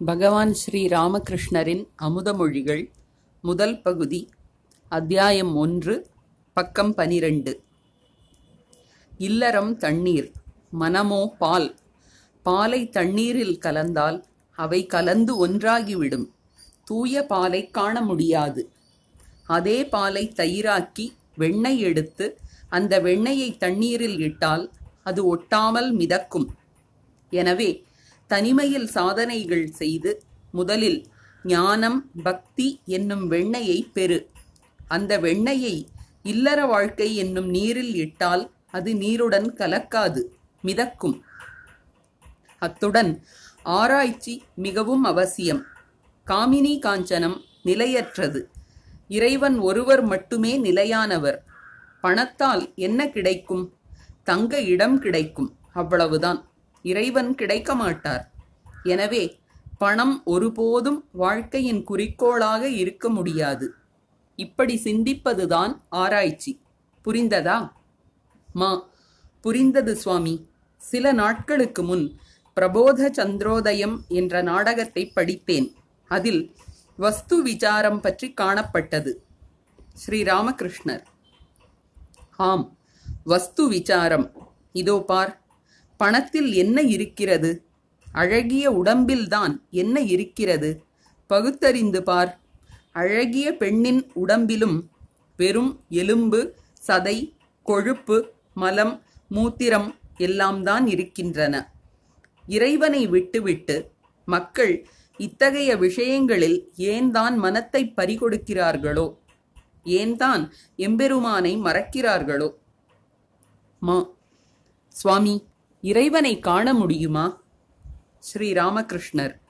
பகவான் ஸ்ரீ ராமகிருஷ்ணரின் அமுதமொழிகள் முதல் பகுதி அத்தியாயம் ஒன்று பக்கம் பனிரெண்டு. இல்லறம் தண்ணீர் மனமோ பால். பாலை தண்ணீரில் கலந்தால் அவை கலந்து ஒன்றாகிவிடும். தூய பாலை காண முடியாது. அதே பாலை தயிராக்கி வெண்ணெய் எடுத்து அந்த வெண்ணெயை தண்ணீரில் இட்டால் அது ஒட்டாமல் மிதக்கும். எனவே தனிமையில் சாதனைகள் செய்து முதலில் ஞானம் பக்தி என்னும் வெண்ணையை பெறு. அந்த வெண்ணையை இல்லற வாழ்க்கை என்னும் நீரில் இட்டால் அது நீருடன் கலக்காது மிதக்கும். அத்துடன் ஆராய்ச்சி மிகவும் அவசியம். காமினி காஞ்சனம் நிலையற்றது. இறைவன் ஒருவர் மட்டுமே நிலையானவர். பணத்தால் என்ன கிடைக்கும்? தங்க இடம் கிடைக்கும். அவ்வளவுதான். இறைவன் கிடைக்க மாட்டார் எனவே பணம் ஒருபோதும் வாழ்க்கையின் குறிக்கோளாக இருக்க முடியாது. இப்படி சிந்திப்பதுதான் ஆராய்ச்சி. புரிந்ததா? மா புரிந்தது சுவாமி. சில நாட்களுக்கு முன் பிரபோத சந்திரோதயம் என்ற நாடகத்தை படித்தேன். அதில் வஸ்து விசாரம் பற்றி காணப்பட்டது. ஸ்ரீராமகிருஷ்ணர் ஆம் வஸ்து விசாரம். இதோ பார். பணத்தில் என்ன இருக்கிறது? அழகிய உடம்பில்தான் என்ன இருக்கிறது? பகுத்தறிந்து பார். அழகிய பெண்ணின் உடம்பிலும் வெறும் எலும்பு சதை கொழுப்பு மலம் மூத்திரம் எல்லாம் தான் இருக்கின்றன. இறைவனை விட்டுவிட்டு மக்கள் இத்தகைய விஷயங்களில் ஏன் தான் மனத்தை பறிகொடுக்கிறார்களோ? ஏன் தான் எம்பெருமானை மறக்கிறார்களோ? மா. சுவாமி இறைவனை காண முடியுமா? ஸ்ரீ ராமகிருஷ்ணர்.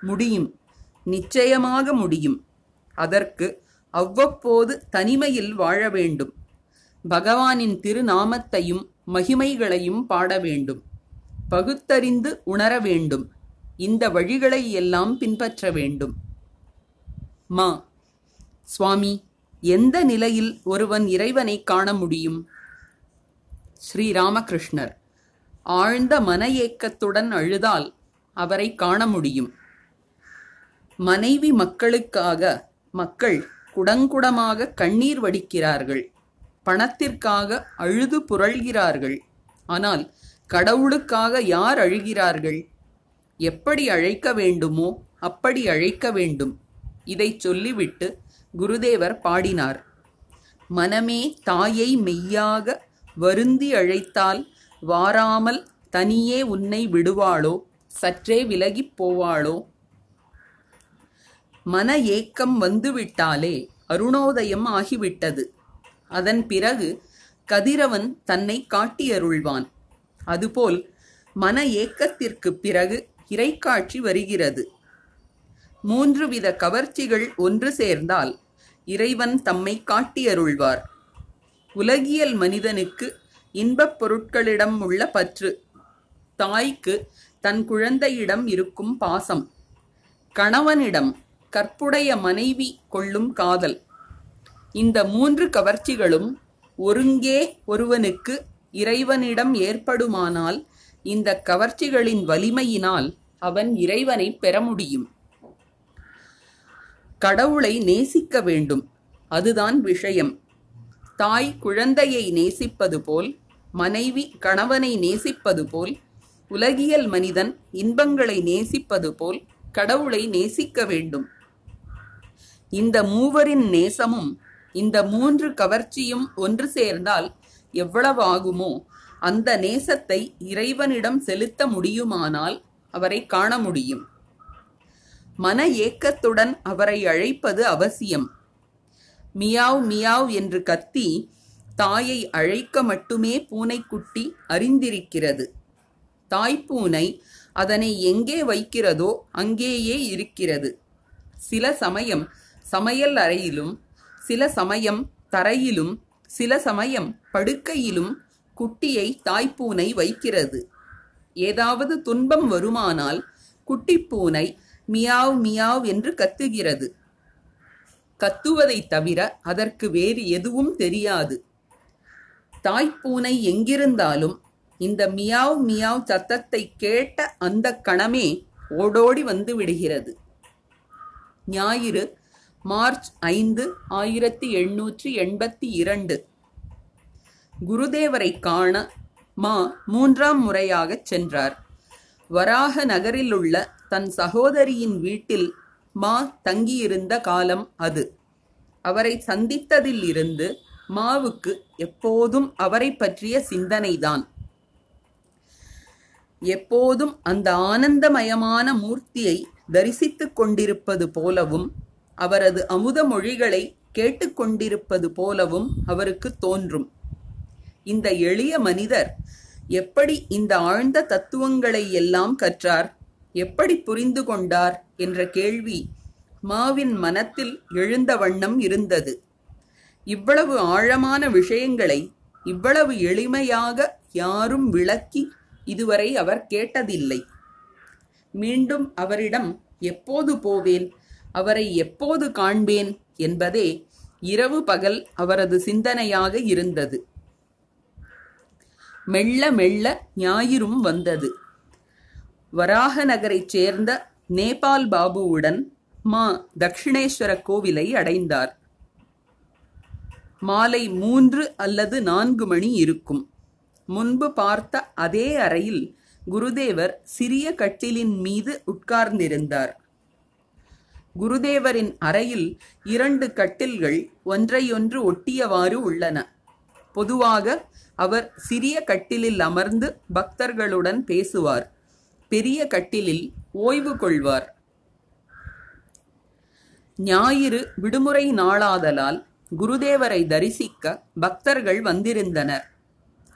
முடியும். நிச்சயமாக முடியும். அதற்கு அவ்வப்போது தனிமையில் வாழ வேண்டும். பகவானின் திருநாமத்தையும் மகிமைகளையும் பாட வேண்டும். பகுத்தறிந்து உணர வேண்டும். இந்த வழிகளை எல்லாம் பின்பற்ற வேண்டும். மா. சுவாமி எந்த நிலையில் ஒருவன் இறைவனை காண முடியும்? ஸ்ரீ ராமகிருஷ்ணர். ஆழ்ந்த மன ஏக்கத்துடன் அழுதால் அவரை காண முடியும். மனைவி மக்களுக்காக மக்கள் குடங்குடமாக கண்ணீர் வடிக்கிறார்கள். பணத்திற்காக அழுது புரள்கிறார்கள். ஆனால் கடவுளுக்காக யார் அழுகிறார்கள்? எப்படி அழைக்க வேண்டுமோ அப்படி அழைக்க வேண்டும். இதை சொல்லிவிட்டு குருதேவர் பாடினார். மனமே தாயை மெய்யாக வருந்தி அழைத்தால் வாராமல் தனியே உன்னை விடுவாளோ? சற்றே விலகிப் போவாளோ? மன ஏக்கம் வந்துவிட்டாலே அருணோதயம் ஆகிவிட்டது. அதன் பிறகு கதிரவன் தன்னை காட்டியருள்வான். அதுபோல் மன ஏக்கத்திற்கு பிறகு இறைக்காட்சி வருகிறது. மூன்று வித கவர்ச்சிகள் ஒன்று சேர்ந்தால் இறைவன் தம்மை காட்டியருள்வார். உலகியல் மனிதனுக்கு இன்பப் பொருட்களிடம் உள்ள பற்று. தாய்க்கு தன் குழந்தையிடம் இருக்கும் பாசம். கணவனிடம் கற்புடைய மனைவி கொள்ளும் காதல். இந்த மூன்று கவர்ச்சிகளும் ஒருங்கே ஒருவனுக்கு இறைவனிடம் ஏற்படுமானால் இந்த கவர்ச்சிகளின் வலிமையினால் அவன் இறைவனை பெற முடியும். கடவுளை நேசிக்க வேண்டும். அதுதான் விஷயம். தாய் குழந்தையை நேசிப்பது போல் மனைவி கணவனை நேசிப்பது போல் உலகியல் மனிதன் இன்பங்களை நேசிப்பது போல் கடவுளை நேசிக்க வேண்டும். இந்த மூவரின் நேசமும் இந்த மூன்று கவர்ச்சியும் ஒன்று சேர்ந்தால் எவ்வளவு ஆகுமோ அந்த நேசத்தை இறைவனிடம் செலுத்த முடியுமானால் அவரை காண முடியும். மன ஏக்கத்துடன் அவரை அழைப்பது அவசியம். மியாவ் மியாவ் என்று கத்தி தாயை அழைக்க மட்டுமே பூனைக்குட்டி அறிந்திருக்கிறது. தாய்ப்பூனை அதனை எங்கே வைக்கிறதோ அங்கேயே இருக்கிறது. சில சமயம் சமையல் அறையிலும் சில சமயம் தரையிலும் சில சமயம் படுக்கையிலும் குட்டியை தாய்ப்பூனை வைக்கிறது. ஏதாவது துன்பம் வருமானால் குட்டிப்பூனை மியாவ் மியாவ் என்று கத்துகிறது. கத்துவதை தவிர அதற்கு வேறு எதுவும் தெரியாது. தாய்ப்பூனை எங்கிருந்தாலும் இந்த மியாவ் மியாவ் சத்தத்தை கேட்ட அந்த கணமே ஓடோடி வந்து விடுகிறது. ஞாயிறு மார்ச் ஐந்து ஆயிரத்தி எண்ணூற்றி எண்பத்தி இரண்டு. குருதேவரை காண மா மூன்றாம் முறையாகச் சென்றார். வராக நகரிலுள்ள தன் சகோதரியின் வீட்டில் மா தங்கியிருந்த காலம் அது. அவரை சந்தித்ததில் இருந்து மாவுக்கு எப்போதும் அவரை பற்றிய சிந்தனைதான். எப்போதும் அந்த ஆனந்தமயமான மூர்த்தியை தரிசித்துக் கொண்டிருப்பது போலவும் அவரது அமுத மொழிகளை கேட்டுக்கொண்டிருப்பது போலவும் அவருக்கு தோன்றும். இந்த எளிய மனிதர் எப்படி இந்த ஆழ்ந்த தத்துவங்களை எல்லாம் கற்றார்? எப்படி புரிந்து கொண்டார்? என்ற கேள்வி மாவின் மனத்தில் எழுந்த வண்ணம் இருந்தது. இவ்வளவு ஆழமான விஷயங்களை இவ்வளவு எளிமையாக யாரும் விளக்கி இதுவரை அவர் கேட்டதில்லை. மீண்டும் அவரிடம் எப்போது போவேன்? அவரை எப்போது காண்பேன்? என்பதே இரவு பகல் அவரது சிந்தனையாக இருந்தது. மெல்ல மெல்ல ஞாயிறும் வந்தது. வராக நகரைச் சேர்ந்த நேபால் பாபுவுடன் மா தக்ஷிணேஸ்வர கோவிலை அடைந்தார். மாலை மூன்று அல்லது நான்கு மணி இருக்கும். முன்பு பார்த்த அதே அறையில் குருதேவர் சிறிய கட்டிலின் மீது உட்கார்ந்திருந்தார். குருதேவரின் அறையில் இரண்டு கட்டில்கள் ஒன்றையொன்று ஒட்டியவாறு உள்ளன. பொதுவாக அவர் சிறிய கட்டிலில் அமர்ந்து பக்தர்களுடன் பேசுவார். பெரிய கட்டிலில் ஓய்வு கொள்வார். ஞாயிறு விடுமுறை நாளாதலால் குருதேவரை தரிசிக்க பக்தர்கள் வந்திருந்தனர்.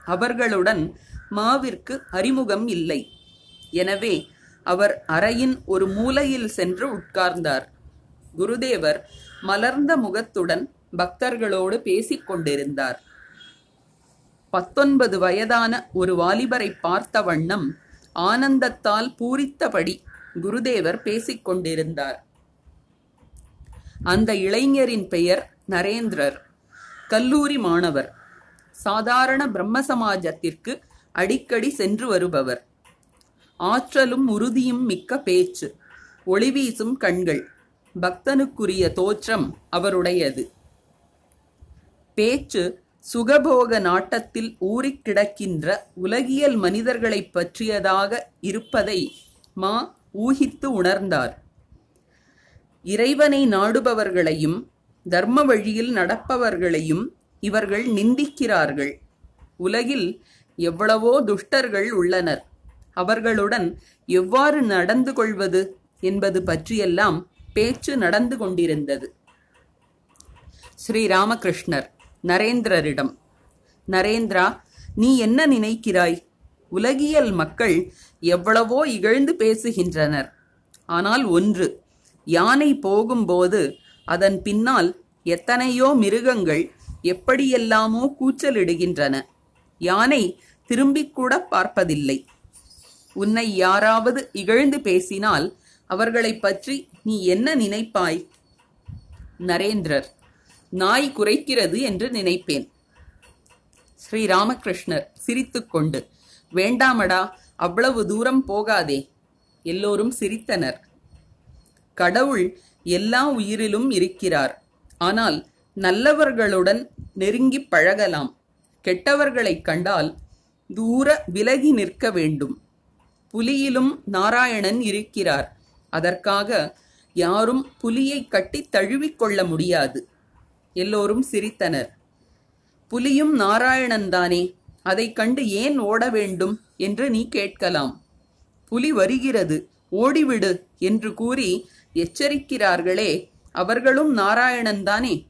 அவர்களுடன் மாவிற்கு அறிமுகம் இல்லை. எனவே அவர் அறையின் ஒரு மூலையில் சென்று உட்கார்ந்தார். குருதேவர் மலர்ந்த முகத்துடன் பக்தர்களோடு பேசிக் கொண்டிருந்தார். பத்தொன்பது வயதான ஒரு வாலிபரை பார்த்த வண்ணம் ஆனந்தத்தால் பூரித்தபடி குருதேவர் பேசிக்கொண்டிருந்தார் அந்த இளைஞரின் பெயர் நரேந்திரர் கல்லூரி மாணவர் சாதாரண பிரம்ம சமாஜத்திற்கு அடிக்கடி சென்று வருபவர். ஆற்றலும் உறுதியும் மிக்க பேச்சு ஒளிவீசும் கண்கள் பக்தனுக்குரிய தோற்றம் அவருடையது. பேச்சு சுகபோக நாட்டத்தில் ஊறிக் கிடக்கின்ற உலகியல் மனிதர்களைப் பற்றியதாக இருப்பதை மா ஊகித்து உணர்ந்தார். இறைவனை நாடுபவர்களையும் தர்ம வழியில் நடப்பவர்களையும் இவர்கள் நிந்திக்கிறார்கள். உலகில் எவ்வளவோ துஷ்டர்கள் உள்ளனர். அவர்களுடன் எவ்வாறு நடந்து கொள்வது என்பது பற்றியெல்லாம் பேச்சு நடந்து கொண்டிருந்தது. ஸ்ரீராமகிருஷ்ணர் நரேந்திரரிடம் நரேந்திரா நீ என்ன நினைக்கிறாய்? உலகியல் மக்கள் எவ்வளவோ இகழ்ந்து பேசுகின்றனர். ஆனால் ஒன்று யானை போகும்போது அதன் பின்னால் எத்தனையோ மிருகங்கள் எப்படியெல்லாமோ கூச்சலிடுகின்றன. யானை திரும்பிக் கூட பார்ப்பதில்லை. உன்னை யாராவது இகழ்ந்து பேசினால் அவர்களைப் பற்றி நீ என்ன நினைப்பாய்? நரேந்திரர் நாய் குறைக்கிறது என்று நினைப்பேன். ஸ்ரீராமகிருஷ்ணர் சிரித்துக்கொண்டு வேண்டாமடா அவ்வளவு தூரம் போகாதே. எல்லோரும் சிரித்தனர். கடவுள் எல்லா உயிரிலும் இருக்கிறார். ஆனால் நல்லவர்களுடன் நெருங்கிப் பழகலாம். கெட்டவர்களைக் கண்டால் தூர விலகி நிற்க வேண்டும். புலியிலும் நாராயணன் இருக்கிறார். அதற்காக யாரும் புலியை கட்டி தழுவிக்கொள்ள முடியாது. எல்லோரும் சிரித்தனர். புலியும் நாராயணன் தானே அதைக் கண்டு ஏன் ஓட வேண்டும் என்று நீ கேட்கலாம். புலி வருகிறது ஓடிவிடு என்று கூறி எச்சரிக்கிறார்களே அவர்களும் நாராயணன் தானே?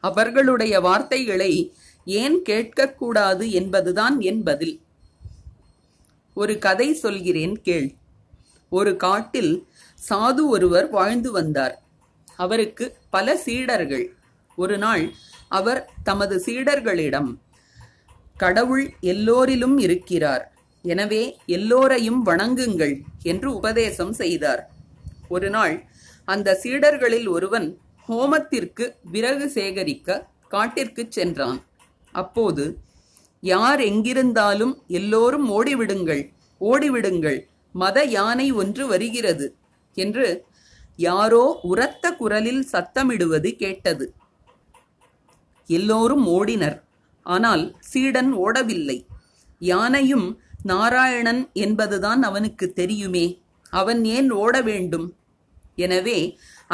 அவர்களுடைய வார்த்தைகளை ஏன் கேட்கக்கூடாது என்பதுதான் என் பதில். ஒரு கதை சொல்கிறேன் கேள். ஒரு காட்டில் சாது ஒருவர் வாழ்ந்து வந்தார். அவருக்கு பல சீடர்கள். ஒரு நாள் அவர் தமது சீடர்களிடம் கடவுள் எல்லோரிலும் இருக்கிறார். எனவே எல்லோரையும் வணங்குங்கள் என்று உபதேசம் செய்தார். ஒரு நாள் அந்த சீடர்களில் ஒருவன் ஹோமத்திற்கு விறகு சேகரிக்க காட்டிற்குச் சென்றான். அப்போது யார் எங்கிருந்தாலும் எல்லோரும் ஓடிவிடுங்கள் ஓடிவிடுங்கள் மத யானை ஒன்று வருகிறது என்று யாரோ உரத்த குரலில் சத்தமிடுவது கேட்டது. எல்லோரும் ஓடினர். ஆனால் சீடன் ஓடவில்லை. யானையும் நாராயணன் என்பதுதான் அவனுக்கு தெரியுமே. அவன் ஏன் ஓட வேண்டும்? எனவே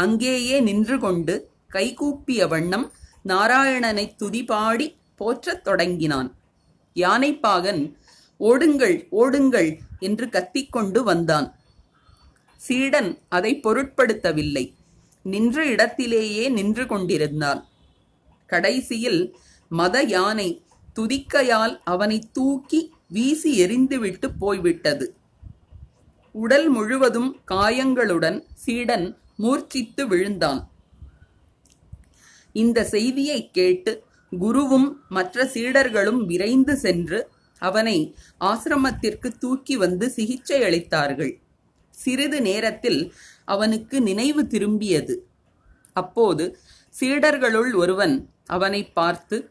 அங்கேயே நின்று கொண்டு கைகூப்பிய வண்ணம் நாராயணனை துதிபாடி போற்றத் தொடங்கினான். யானைப்பாகன் ஓடுங்கள் ஓடுங்கள் என்று கத்திக்கொண்டு வந்தான். சீடன் அதை பொருட்படுத்தவில்லை. நின்ற இடத்திலேயே நின்று கொண்டிருந்தான் கடைசியில் மத யானை துதிக்கையால் அவனை தூக்கி வீசி எறிந்துவிட்டு போய்விட்டது. உடல் முழுவதும் காயங்களுடன் சீடன் மூர்ச்சித்து விழுந்தான். இந்த செய்தியை கேட்டு குருவும் மற்ற சீடர்களும் விரைந்து சென்று அவனை ஆசிரமத்திற்கு தூக்கி வந்து சிகிச்சை அளித்தார்கள். சிறிது நேரத்தில் அவனுக்கு நினைவு திரும்பியது. அப்போது சீடர்களுள் ஒருவன் அவனை பார்த்து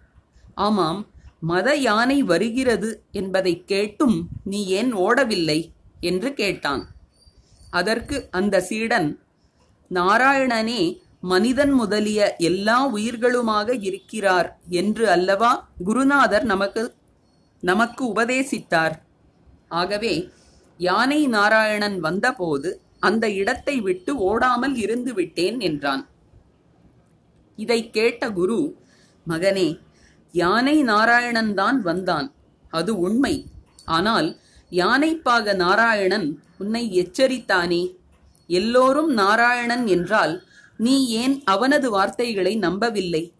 ஆமாம் மத யானை வருகிறது என்பதைக் கேட்டும் நீ ஏன் ஓடவில்லை? என்று கேட்டான். அதற்கு அந்த சீடன் நாராயணனே மனிதன் முதலிய எல்லா உயிர்களுமாக இருக்கிறார் என்று அல்லவா குருநாதர் நமக்கு நமக்கு உபதேசித்தார். ஆகவே யானை நாராயணன் வந்தபோது அந்த இடத்தை விட்டு ஓடாமல் இருந்து விட்டேன் என்றான். இதை கேட்ட குரு மகனே யானை நாராயணன் தான் வந்தான். அது உண்மை. ஆனால் யானைப்பாக நாராயணன் உன்னை எச்சரித்தானே? எல்லோரும் நாராயணன் என்றால் நீ ஏன் அவனது வார்த்தைகளை நம்பவில்லை?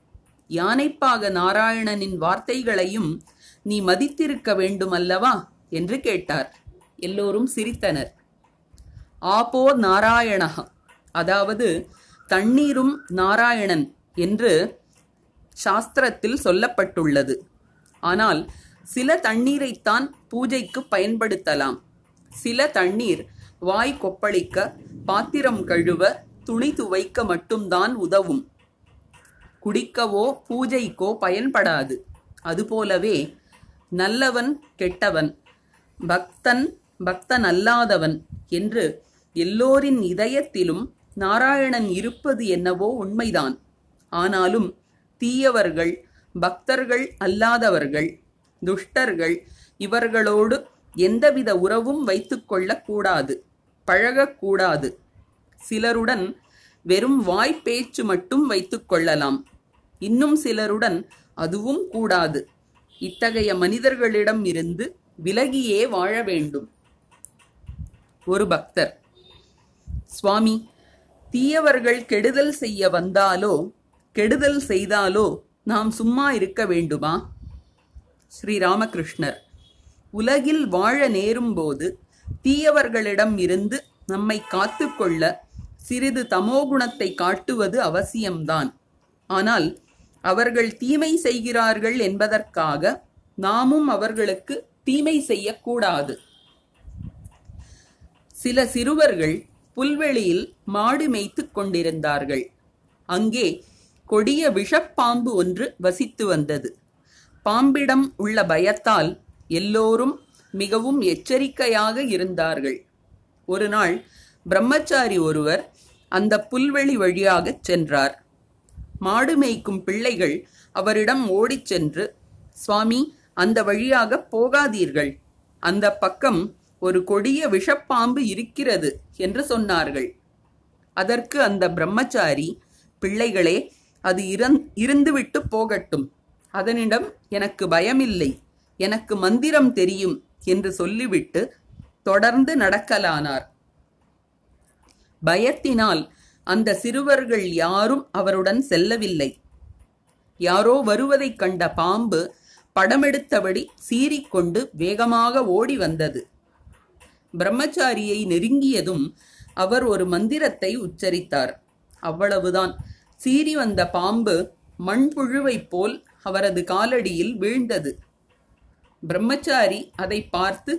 யானைப்பாக நாராயணனின் வார்த்தைகளையும் நீ மதித்திருக்க வேண்டுமல்லவா? என்று கேட்டார். எல்லோரும் சிரித்தனர். ஆபோ நாராயணஹ. அதாவது தண்ணீரும் நாராயணன் என்று சாஸ்திரத்தில் சொல்லப்பட்டுள்ளது. ஆனால் சில தண்ணீரைத்தான் பூஜைக்கு பயன்படுத்தலாம். சில தண்ணீர் வாய் கொப்பளிக்க பாத்திரம் கழுவ துணி துவைக்க மட்டும்தான் உதவும். குடிக்கவோ பூஜைக்கோ பயன்படாது. அதுபோலவே நல்லவன் கெட்டவன் பக்தன் பக்தன் அல்லாதவன் என்று எல்லோரின் இதயத்திலும் நாராயணன் இருப்பது என்னவோ உண்மைதான். ஆனாலும் தீயவர்கள் பக்தர்கள் அல்லாதவர்கள் துஷ்டர்கள் இவர்களோடு எந்தவித உறவும் வைத்துக்கொள்ளக்கூடாது பழகக்கூடாது. சிலருடன் வெறும் வாய்ப்பேச்சு மட்டும் வைத்துக் கொள்ளலாம் இன்னும் சிலருடன் அதுவும் கூடாது. இத்தகைய மனிதர்களிடம் இருந்து விலகியே வாழ வேண்டும். ஒரு பக்தர் சுவாமி தீயவர்கள் கெடுதல் செய்ய வந்தாலோ கெடுதல் செய்தாலோ நாம் சும்மா இருக்க வேண்டுமா? ஸ்ரீ ராமகிருஷ்ணர் உலகில் வாழ நேரும்போது தீயவர்களிடம் இருந்து நம்மை காத்துக்கொள்ள சிறிது தமோகுணத்தை காட்டுவது அவசியம்தான். ஆனால் அவர்கள் தீமை செய்கிறார்கள் என்பதற்காக நாமும் அவர்களுக்கு தீமை செய்யக்கூடாது. சில சிறுவர்கள் புல்வெளியில் மாடு மேய்த்துக் கொண்டிருந்தார்கள். அங்கே கொடிய விஷப்பாம்பு ஒன்று வசித்து வந்தது. பாம்பிடம் உள்ள பயத்தால் எல்லோரும் மிகவும் எச்சரிக்கையாக இருந்தார்கள். ஒரு நாள் பிரம்மச்சாரி ஒருவர் அந்த புல்வெளி வழியாகச் சென்றார். மாடு மேய்க்கும் பிள்ளைகள் அவரிடம் ஓடிச் சென்று சுவாமி அந்த வழியாக போகாதீர்கள். அந்த பக்கம் ஒரு கொடிய விஷப்பாம்பு இருக்கிறது என்று சொன்னார்கள். அதற்கு அந்த பிரம்மச்சாரி பிள்ளைகளே அது இறந் இருந்துவிட்டு போகட்டும். அதனிடம் எனக்கு பயமில்லை எனக்கு மந்திரம் தெரியும் என்று சொல்லிவிட்டு தொடர்ந்து நடக்கலானார். பயத்தினால் அந்த சிறுவர்கள் யாரும் அவருடன் செல்லவில்லை. யாரோ வருவதைக் கண்ட பாம்பு படமெடுத்தபடி சீறிக்கொண்டு வேகமாக ஓடி வந்தது. பிரம்மச்சாரியை நெருங்கியதும் அவர் ஒரு மந்திரத்தை உச்சரித்தார். அவ்வளவுதான். சீறி வந்த பாம்பு மண்புழுவைப் போல் அவரது காலடியில் வீழ்ந்தது. பிரம்மச்சாரி அதை பார்த்து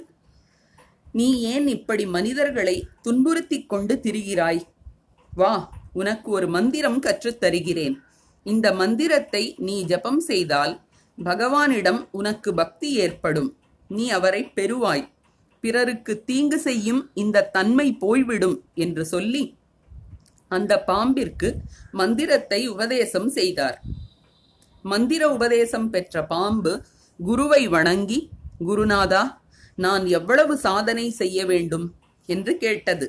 நீ ஏன் இப்படி மனிதர்களை துன்புறுத்திக் கொண்டு திரிகிறாய்? வா உனக்கு ஒரு மந்திரம் கற்றுத் தருகிறேன். இந்த மந்திரத்தை நீ ஜபம் செய்தால் பகவானிடம் உனக்கு பக்தி ஏற்படும். நீ அவரை பெறுவாய். பிறருக்கு தீங்கு செய்யும் இந்த தன்மை போய்விடும் என்று சொல்லி அந்த பாம்பிற்கு மந்திரத்தை உபதேசம் செய்தார். மந்திர உபதேசம் பெற்ற பாம்பு குருவை வணங்கி குருநாதா நான் எவ்வளவு சாதனை செய்ய வேண்டும்? என்று கேட்டது.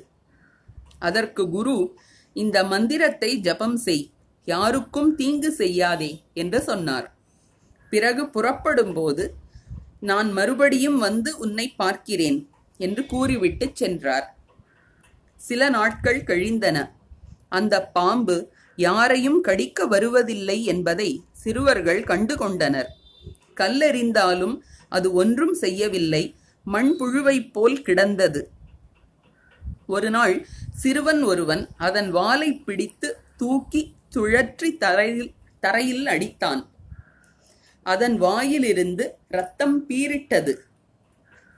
அதற்கு குரு இந்த மந்திரத்தை ஜபம் செய் யாருக்கும் தீங்கு செய்யாதே என்று சொன்னார். பிறகு புறப்படும்போது நான் மறுபடியும் வந்து உன்னை பார்க்கிறேன் என்று கூறிவிட்டு சென்றார். சில நாட்கள் கழிந்தன. அந்த பாம்பு யாரையும் கடிக்க வருவதில்லை என்பதை சிறுவர்கள் கண்டு கொண்டனர் கல்லெறிந்தாலும் அது ஒன்றும் செய்யவில்லை. மண்புழுவைப் போல் கிடந்தது. ஒரு நாள் சிறுவன் ஒருவன் அதன் வாலை பிடித்து தூக்கி சுழற்றி தரையில் தரையில் அடித்தான். அதன் வாயிலிருந்து ரத்தம் பீரிட்டது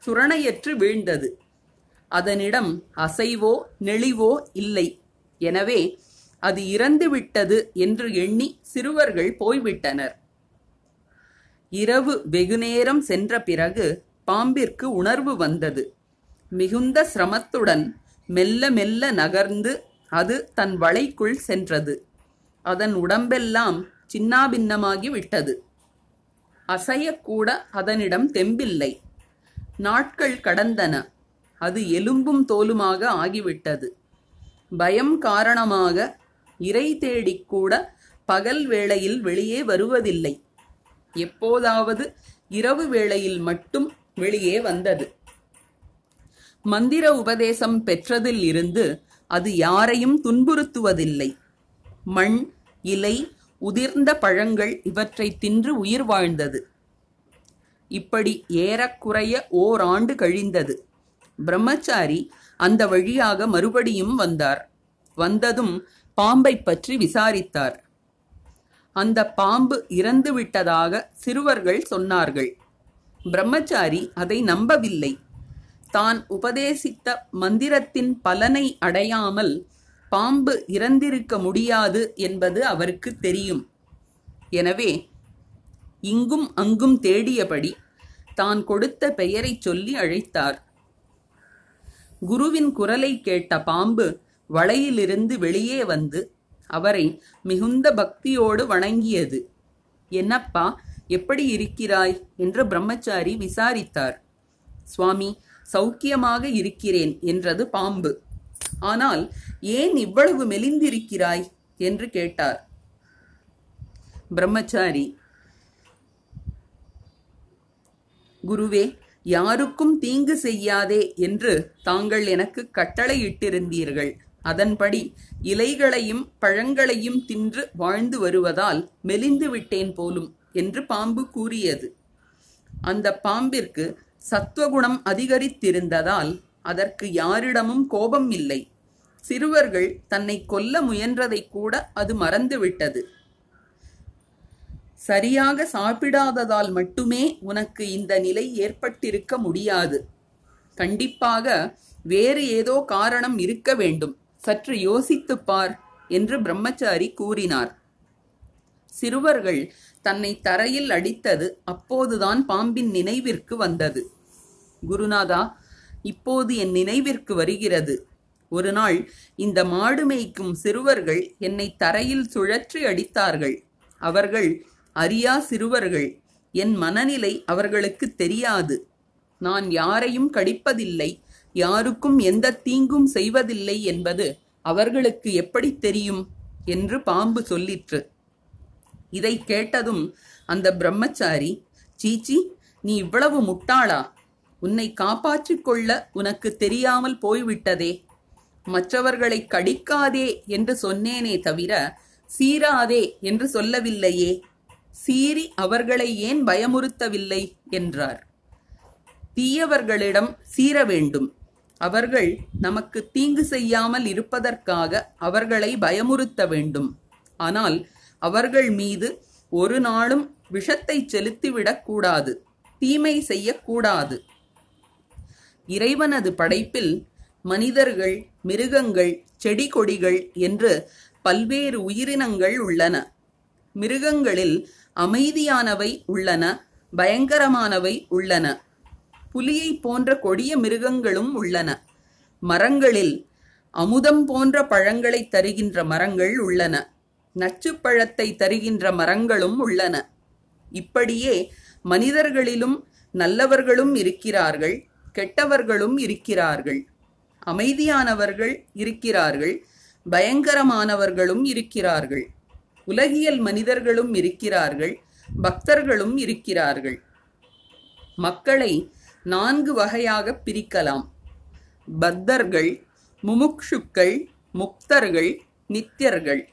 சுரணையற்று வீழ்ந்தது. அதனிடம் அசைவோ நெளிவோ இல்லை. எனவே அது இறந்துவிட்டது என்று எண்ணி சிறுவர்கள் போய்விட்டனர். இரவு வெகுநேரம் சென்ற பிறகு பாம்பிற்கு உணர்வு வந்தது. மிகுந்த சிரமத்துடன் மெல்ல மெல்ல நகர்ந்து அது தன் வளைக்குள் சென்றது. அதன் உடம்பெல்லாம் சின்னாபின்னமாகி விட்டது. அசையக்கூட அதனிடம் தெம்பில்லை. நாட்கள் கடந்தன. அது எலும்பும் தோலுமாக ஆகிவிட்டது. பயம் காரணமாக இறை தேடிக்கூட பகல் வேளையில் வெளியே வருவதில்லை. எப்போதாவது இரவு வேளையில் மட்டும் வெளியே வந்தது. மந்திர உபதேசம் பெற்றதில் இருந்து அது யாரையும் துன்புறுத்துவதில்லை. மண் இலை உதிர்ந்த பழங்கள் இவற்றை தின்று உயிர் வாழ்ந்தது. இப்படி ஏறக்குறைய ஓராண்டு கழிந்தது. பிரம்மச்சாரி அந்த வழியாக மறுபடியும் வந்தார். வந்ததும் பாம்பை பற்றி விசாரித்தார். அந்த பாம்பு இறந்து விட்டதாக சிறுவர்கள் சொன்னார்கள். பிரம்மச்சாரி அதை நம்பவில்லை. தான் உபதேசித்த மந்திரத்தின் பலனை அடையாமல் பாம்பு இறந்திருக்க முடியாது என்பது அவருக்கு தெரியும். எனவே இங்கும் அங்கும் தேடியபடி தான் கொடுத்த பெயரைச் சொல்லி அழைத்தார். குருவின் குரலை கேட்ட பாம்பு வளையிலிருந்து வெளியே வந்து அவரை மிகுந்த பக்தியோடு வணங்கியது. என்னப்பா எப்படி இருக்கிறாய்? என்று பிரம்மச்சாரி விசாரித்தார். சுவாமி சௌக்கியமாக இருக்கிறேன் என்றது பாம்பு. ஆனால் ஏன் இவ்வளவு மெலிந்திருக்கிறாய்? என்று கேட்டார். பிரம்மச்சாரி குருவே யாருக்கும் தீங்கு செய்யாதே என்று தாங்கள் எனக்கு கட்டளையிட்டிருந்தீர்கள். அதன்படி இலைகளையும் பழங்களையும் தின்று வாழ்ந்து வருவதால் மெலிந்து விட்டேன் போலும் என்று பாம்பு கூறியது. அந்த பாம்பிற்கு சத்துவகுணம் அதிகரித்திருந்ததால் அதற்கு யாரிடமும் கோபம் இல்லை சிறுவர்கள் தன்னை கொல்ல முயன்றதை கூட அது மறந்துவிட்டது. சரியாக சாப்பிடாததால் மட்டுமே உனக்கு இந்த நிலை ஏற்பட்டிருக்க முடியாது. கண்டிப்பாக வேறு ஏதோ காரணம் இருக்க வேண்டும். சற்று யோசித்துப் பார் என்று பிரம்மச்சாரி கூறினார். சிறுவர்கள் தன்னை தரையில் அடித்தது அப்போதுதான் பாம்பின் நினைவிற்கு வந்தது. குருநாதா இப்போது என் நினைவிற்கு வருகிறது. ஒரு நாள் இந்த மாடு மேய்க்கும் சிறுவர்கள் என்னை தரையில் சுழற்றி அடித்தார்கள். அவர்கள் அறியா சிறுவர்கள். என் மனநிலை அவர்களுக்கு தெரியாது. நான் யாரையும் கடிப்பதில்லை. யாருக்கும் எந்த தீங்கும் செய்வதில்லை என்பது அவர்களுக்கு எப்படி தெரியும்? என்று பாம்பு சொல்லிற்று. இதை கேட்டதும் அந்த பிரம்மச்சாரி சீச்சி நீ இவ்வளவு முட்டாளா? உன்னை காப்பாற்றிக் கொள்ள உனக்கு தெரியாமல் போய்விட்டதே. மற்றவர்களை கடிக்காதே என்று சொன்னேனே தவிர சீராதே என்று சொல்லவில்லையே. சீறி அவர்களை ஏன் பயமுறுத்தவில்லை? என்றார். தீயவர்களிடம் சீர வேண்டும். அவர்கள் நமக்கு தீங்கு செய்யாமல் இருப்பதற்காக அவர்களை பயமுறுத்த வேண்டும். ஆனால் அவர்கள் மீது ஒரு நாளும் விஷத்தை செலுத்திவிடக்கூடாது தீமை செய்யக்கூடாது இறைவனது படைப்பில் மனிதர்கள் மிருகங்கள் செடி கொடிகள் என்று பல்வேறு உயிரினங்கள் உள்ளன. மிருகங்களில் அமைதியானவை உள்ளன பயங்கரமானவை உள்ளன. புலியைப் போன்ற கொடிய மிருகங்களும் உள்ளன. மரங்களில் அமுதம் போன்ற பழங்களை தருகின்ற மரங்கள் உள்ளன. நச்சு பழத்தை தருகின்ற மரங்களும் உள்ளன. இப்படியே மனிதர்களிலும் நல்லவர்களும் இருக்கிறார்கள் கெட்டவர்களும் இருக்கிறார்கள். அமைதியானவர்கள் இருக்கிறார்கள் பயங்கரமானவர்களும் இருக்கிறார்கள். உலகியல் மனிதர்களும் இருக்கிறார்கள் பக்தர்களும் இருக்கிறார்கள். மக்களை நான்கு வகையாக பிரிக்கலாம். பத்தர்கள் முமுக்ஷுக்கள் முக்தர்கள் நித்தியர்கள்.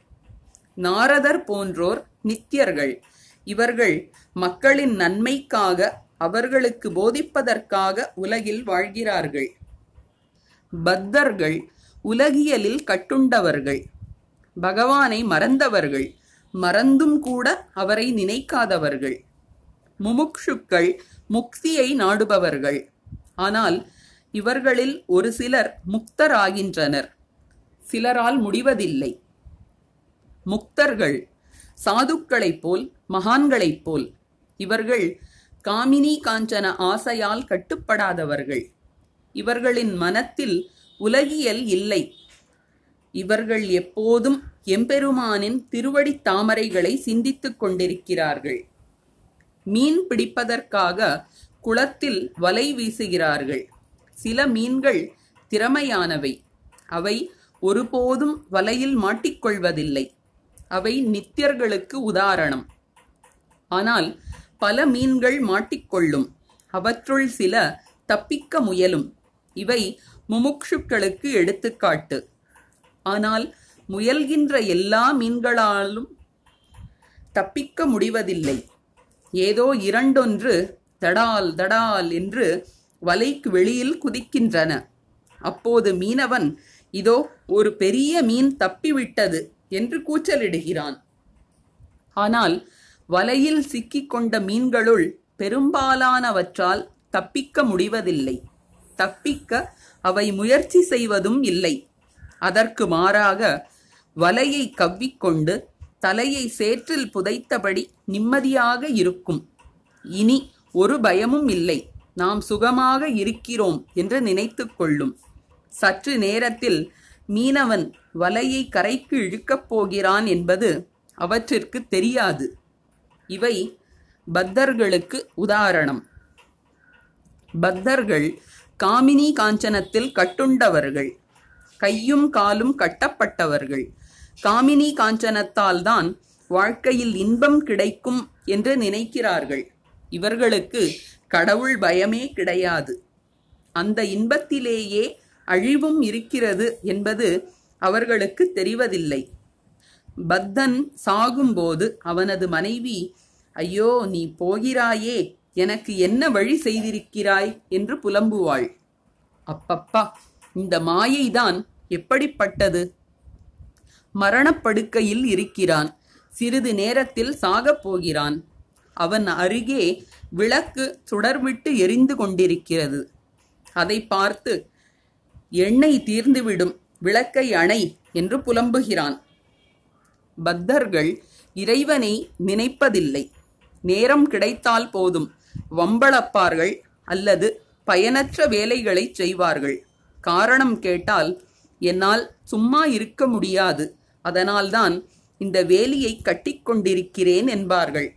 நாரதர் போன்றோர் நித்தியர்கள். இவர்கள் மக்களின் நன்மைக்காக அவர்களுக்கு போதிப்பதற்காக உலகில் வாழ்கிறார்கள். பத்தர்கள் உலகியலில் கட்டுண்டவர்கள். பகவானை மறந்தவர்கள். மறந்தும் கூட அவரை நினைக்காதவர்கள். முமுக்ஷுக்கள் முக்தியை நாடுபவர்கள். ஆனால் இவர்களில் ஒரு சிலர் முக்தராகின்றனர். சிலரால் முடிவதில்லை. முக்தர்கள் சாதுக்களைப் போல் மகான்களைப் போல் இவர்கள் காமினி காஞ்சன ஆசையால் கட்டுப்படாதவர்கள். இவர்களின் மனத்தில் உலகியல் இல்லை. இவர்கள் எப்போதும் எம்பெருமானின் திருவடித் தாமரைகளை சிந்தித்துக் கொண்டிருக்கிறார்கள். மீன் பிடிப்பதற்காக குளத்தில் வலை வீசுகிறார்கள். சில மீன்கள் திறமையானவை. அவை ஒருபோதும் வலையில் மாட்டிக்கொள்வதில்லை. அவை நித்தியர்களுக்கு உதாரணம். ஆனால் பல மீன்கள் மாட்டிக்கொள்ளும். அவற்றுள் சில தப்பிக்க முயலும். இவை முமுக்ஷுக்களுக்கு எடுத்துக்காட்டு. ஆனால் முயல்கின்ற எல்லா மீன்களாலும் தப்பிக்க முடிவதில்லை. ஏதோ இரண்டொன்று தடால் தடால் என்று வலைக்கு வெளியில் குதிக்கின்றன. அப்போது மீனவன் இதோ ஒரு பெரிய மீன் தப்பிவிட்டது என்று கூச்சலிடுகிறான். ஆனால் வலையில் சிக்கிக்கொண்ட மீன்களுள் பெரும்பாலானவற்றால் தப்பிக்க முடிவதில்லை. தப்பிக்க அவை முயற்சி செய்வதும் இல்லை. அதற்கு மாறாக வலையை கவ்விக்கொண்டு தலையை சேற்றில் புதைத்தபடி நிம்மதியாக இருக்கும். இனி ஒரு பயமும் இல்லை. நாம் சுகமாக இருக்கிறோம் என்று நினைத்துக் கொள்ளும். சற்று நேரத்தில் மீனவன் வலையை கரைக்கு இழுக்கப் போகிறான் என்பது அவற்றிற்கு தெரியாது. இவை பத்தர்களுக்கு உதாரணம். பத்தர்கள் காமினி காஞ்சனத்தில் கட்டுண்டவர்கள். கையும் காலும் கட்டப்பட்டவர்கள். காமினி காஞ்சனத்தால் தான் வாழ்க்கையில் இன்பம் கிடைக்கும் என்று நினைக்கிறார்கள். இவர்களுக்கு கடவுள் பயமே கிடையாது. அந்த இன்பத்திலேயே அழிவும் இருக்கிறது என்பது அவர்களுக்கு தெரிவதில்லை. பத்தன் சாகும்போது அவனது மனைவி ஐயோ நீ போகிறாயே எனக்கு என்ன வழி செய்திருக்கிறாய்? என்று புலம்புவாள். அப்பப்பா இந்த மாயைதான் எப்படிப்பட்டது? மரணப்படுக்கையில் இருக்கிறான். சிறிது நேரத்தில் சாகப் போகிறான். அவன் அருகே விளக்கு சுடர்விட்டு எரிந்து கொண்டிருக்கிறது. அதை பார்த்து எண்ணெய் தீர்ந்துவிடும். விளக்கை அணை என்று புலம்புகிறான். பக்தர்கள் இறைவனை நினைப்பதில்லை. நேரம் கிடைத்தால் போதும். வம்பளப்பார்கள் அல்லது பயனற்ற வேலைகளை செய்வார்கள். காரணம் கேட்டால் என்னால் சும்மா இருக்க முடியாது. அதனால்தான் இந்த வேலியை கட்டிக்கொண்டிருக்கிறேன் என்பார்கள்.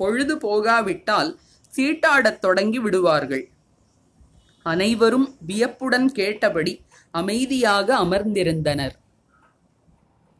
பொழுது போகாவிட்டால் சீட்டாடத் தொடங்கி விடுவார்கள். அனைவரும் வியப்புடன் கேட்டபடி அமைதியாக அமர்ந்திருந்தனர்.